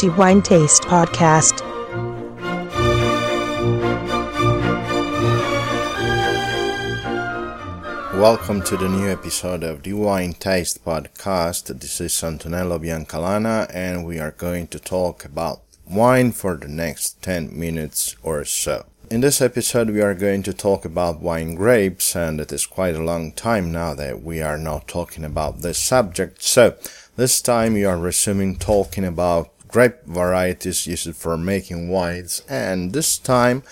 DiWineTaste Podcast. Welcome to the new episode of DiWineTaste Podcast. This is Antonello Biancalana, and we are going to talk about wine for the next 10 minutes or so. In this episode, we are going to talk about wine grapes, and it is quite a long time now that we are not talking about this subject. So, this time we are resuming talking about grape varieties used for making wines, and this time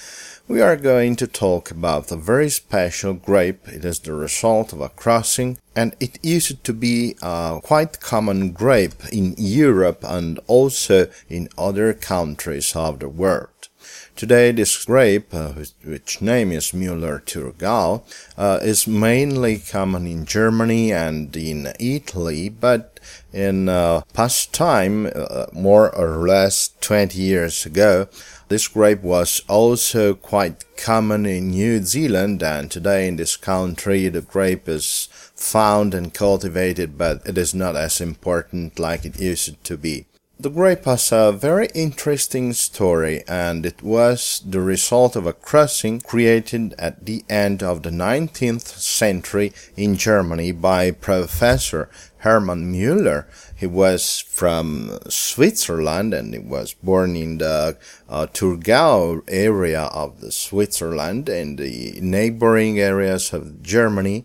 we are going to talk about a very special grape. It is the result of a crossing, and it used to be a quite common grape in Europe and also in other countries of the world. Today, this grape, uh, which, name is Müller-Thurgau, uh, is mainly common in Germany and in Italy, but in uh, past time, uh, more or less 20 years ago, this grape was also quite common in New Zealand and today in this country the grape is found and cultivated but it is not as important like it used to be. The grape has a very interesting story and it was the result of a crossing created at the end of the 19th century in Germany by Professor Hermann Müller. He was from Switzerland and he was born in the uh, Thurgau area of the Switzerland and the neighboring areas of Germany.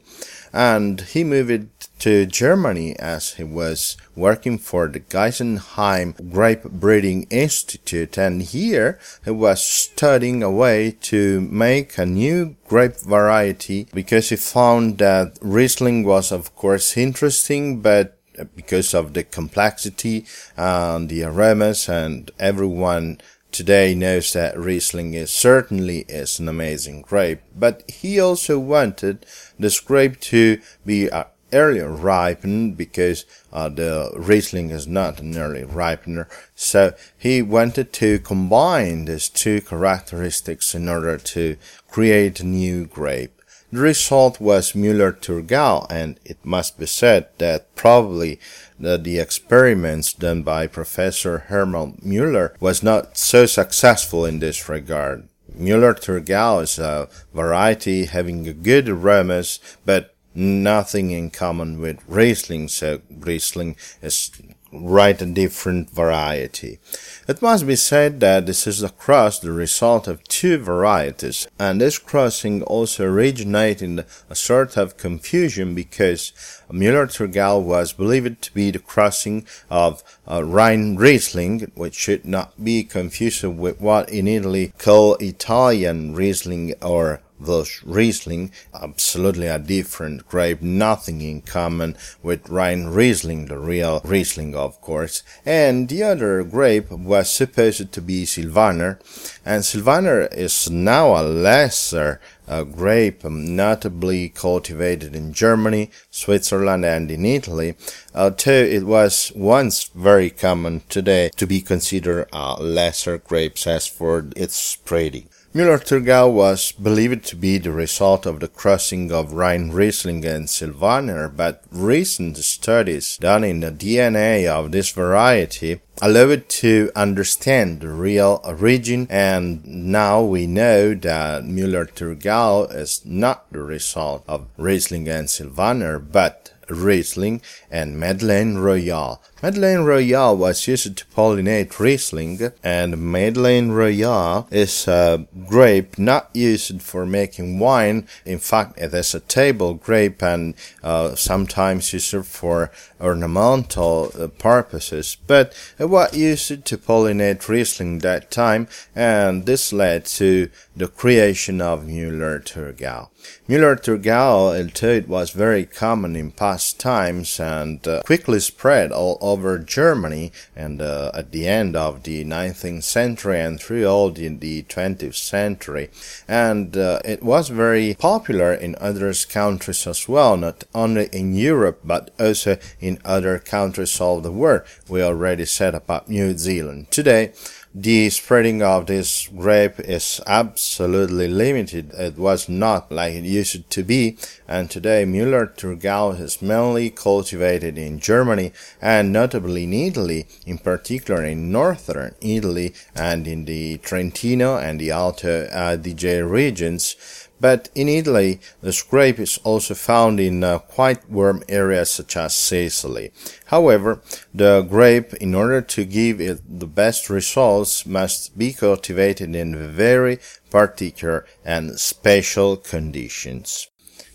And he moved to Germany as he was working for the Geisenheim Grape Breeding Institute. And here he was studying a way to make a new grape variety because he found that Riesling was of course interesting but because of the complexity and the aromas and everyone today knows that Riesling is certainly is an amazing grape, but he also wanted this grape to be a earlier ripened because uh, the Riesling is not an early ripener. So he wanted to combine these two characteristics in order to create a new grape. The result was Müller-Thurgau, and it must be said that probably the, the experiments done by Professor Hermann Müller was not so successful in this regard. Müller-Thurgau is a variety having a good aromas, but nothing in common with Riesling, so Riesling is right a different variety. It must be said that this is a cross the result of two varieties, and this crossing also originated in a sort of confusion because Müller-Thurgau was believed to be the crossing of uh, Rhine Riesling, which should not be confused with what in Italy call Italian Riesling or those Riesling, absolutely a different grape, nothing in common with Rhine Riesling, the real Riesling, of course. And the other grape was supposed to be Sylvaner, and Sylvaner is now a lesser uh, grape, um, notably cultivated in Germany, Switzerland, and in Italy, although it was once very common today to be considered a lesser grape as for its spreading. Müller-Thurgau was believed to be the result of the crossing of Rhine Riesling and Sylvaner, but recent studies done in the DNA of this variety allowed to understand the real origin and now we know that Müller-Thurgau is not the result of Riesling and Sylvaner, but Riesling and Madeleine Royale. Madeleine Royale was used to pollinate Riesling, and Madeleine Royale is a grape not used for making wine. In fact, it is a table grape and uh, sometimes used for ornamental uh, purposes, but it was used to pollinate Riesling that time, and this led to the creation of Müller-Thurgau. Müller-Thurgau, although it was very common in past times and uh, quickly spread all over Germany and uh, at the end of the 19th century and through all the, the 20th century. And uh, it was very popular in other countries as well, not only in Europe but also in other countries of the world. We already said about New Zealand. Today, the spreading of this grape is absolutely limited. It was not like it used to be, and today Müller-Thurgau is mainly cultivated in Germany and notably in Italy, in particular in northern Italy and in the Trentino and the Alto Adige regions. But in Italy, the grape is also found in uh, quite warm areas such as Sicily. However, the grape, in order to give it the best results, must be cultivated in very particular and special conditions.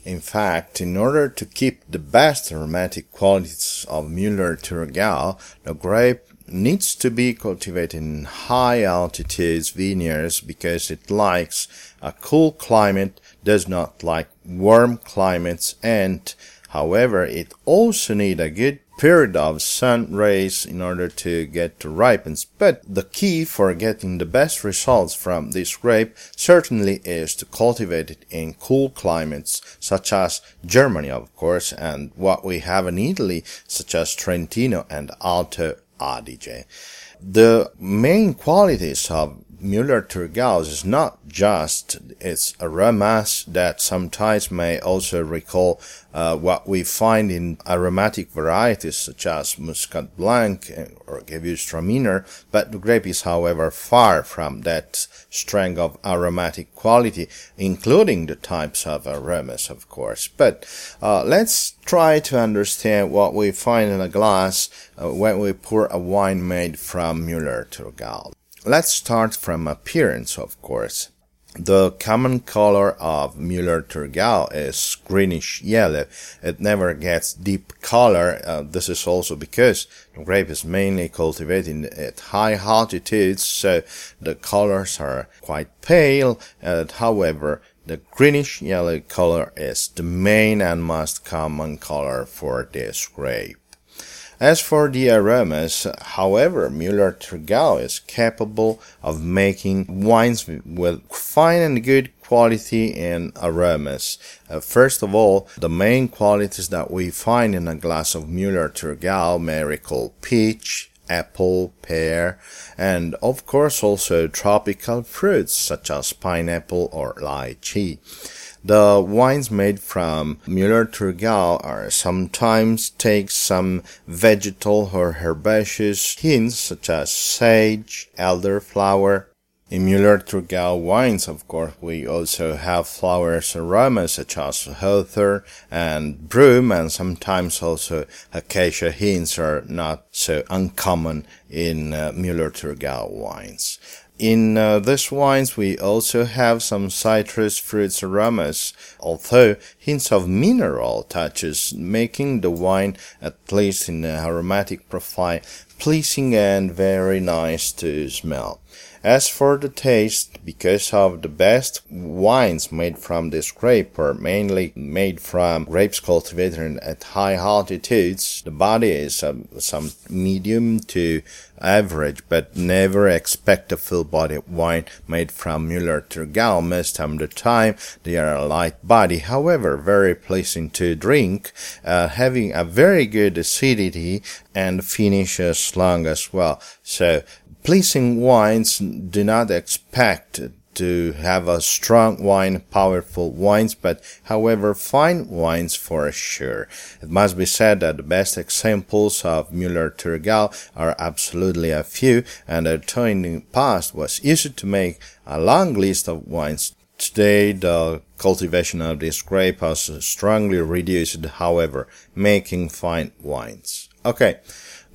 In fact, in order to keep the best aromatic qualities of Müller-Thurgau, the grape needs to be cultivated in high altitudes vineyards because it likes a cool climate, does not like warm climates, and however, it also needs a good period of sun rays in order to get to ripen. But the key for getting the best results from this grape certainly is to cultivate it in cool climates such as Germany, of course, and what we have in Italy, such as Trentino and Alto Ah, Adige. The main qualities of Müller-Thurgau is not just its a aromas that sometimes may also recall uh, what we find in aromatic varieties such as Muscat Blanc or Gewürztraminer, but the grape is however far from that strength of aromatic quality, including the types of aromas, of course. But uh, let's try to understand what we find in a glass uh, when we pour a wine made from Müller-Thurgau. Let's start from appearance, of course. The common color of Müller-Thurgau is greenish yellow. It never gets deep color. Uh, this is also because the grape is mainly cultivated at high altitudes, so the colors are quite pale. Uh, however, the greenish yellow color is the main and most common color for this grape. As for the aromas, however, Müller-Thurgau is capable of making wines with fine and good quality and aromas. Uh, first of all, the main qualities that we find in a glass of Müller-Thurgau may recall peach, apple, pear, and of course also tropical fruits such as pineapple or lychee. The wines made from Müller-Thurgau are sometimes take some vegetal or herbaceous hints such as sage, elderflower. In Müller-Thurgau wines, of course, we also have flowers aromas such as hawthorn and broom, and sometimes also acacia hints are not so uncommon in uh, Müller-Thurgau wines. In uh, these wines, we also have some citrus fruits aromas, although hints of mineral touches, making the wine, at least in the aromatic profile, pleasing and very nice to smell. As for the taste, because of the best wines made from this grape are mainly made from grapes cultivated at high altitudes, the body is um, some medium to average, but never expect a full bodied wine made from Müller-Thurgau. Most of the time, they are a light body, however, very pleasing to drink, uh, having a very good acidity and finish as long as well. So pleasing wines do not expect to have a strong wine, powerful wines, but however, fine wines for sure. It must be said that the best examples of Müller-Thurgau are absolutely a few, and the the past was used to make a long list of wines. Today, the cultivation of this grape has strongly reduced, however, making fine wines. Okay.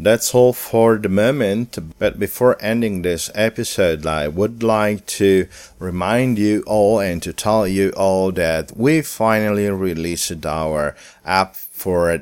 That's all for the moment, but before ending this episode, I would like to remind you all and to tell you all that we finally released our app for uh,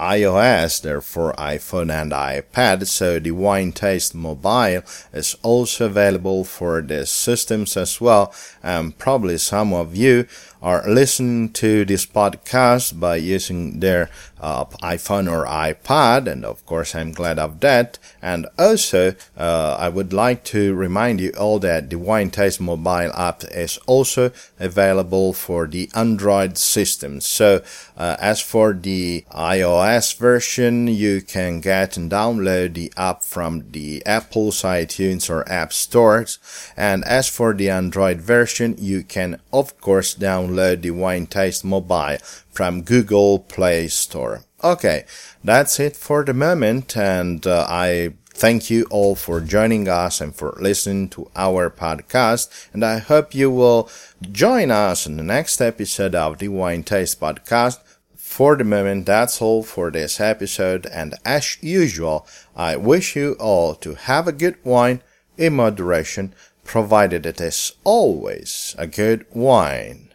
iOS, there for iPhone and iPad. So DiWineTaste Mobile is also available for the systems as well. And probably some of you are listening to this podcast by using their uh, iPhone or iPad, and of course, I'm glad of that. And also, uh, I would like to remind you all that DiWineTaste mobile app is also available for the Android system. So, uh, as for the iOS version, you can get and download the app from the Apple's iTunes or App Stores. And as for the Android version, you can of course download DiWineTaste mobile from Google Play Store. Okay, that's it for the moment, and uh, I thank you all for joining us and for listening to our podcast. And I hope you will join us in the next episode of DiWineTaste Podcast. For the moment, that's all for this episode. And as usual, I wish you all to have a good wine in moderation, provided it is always a good wine.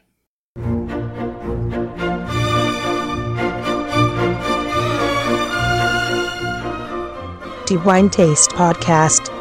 Wine Taste Podcast.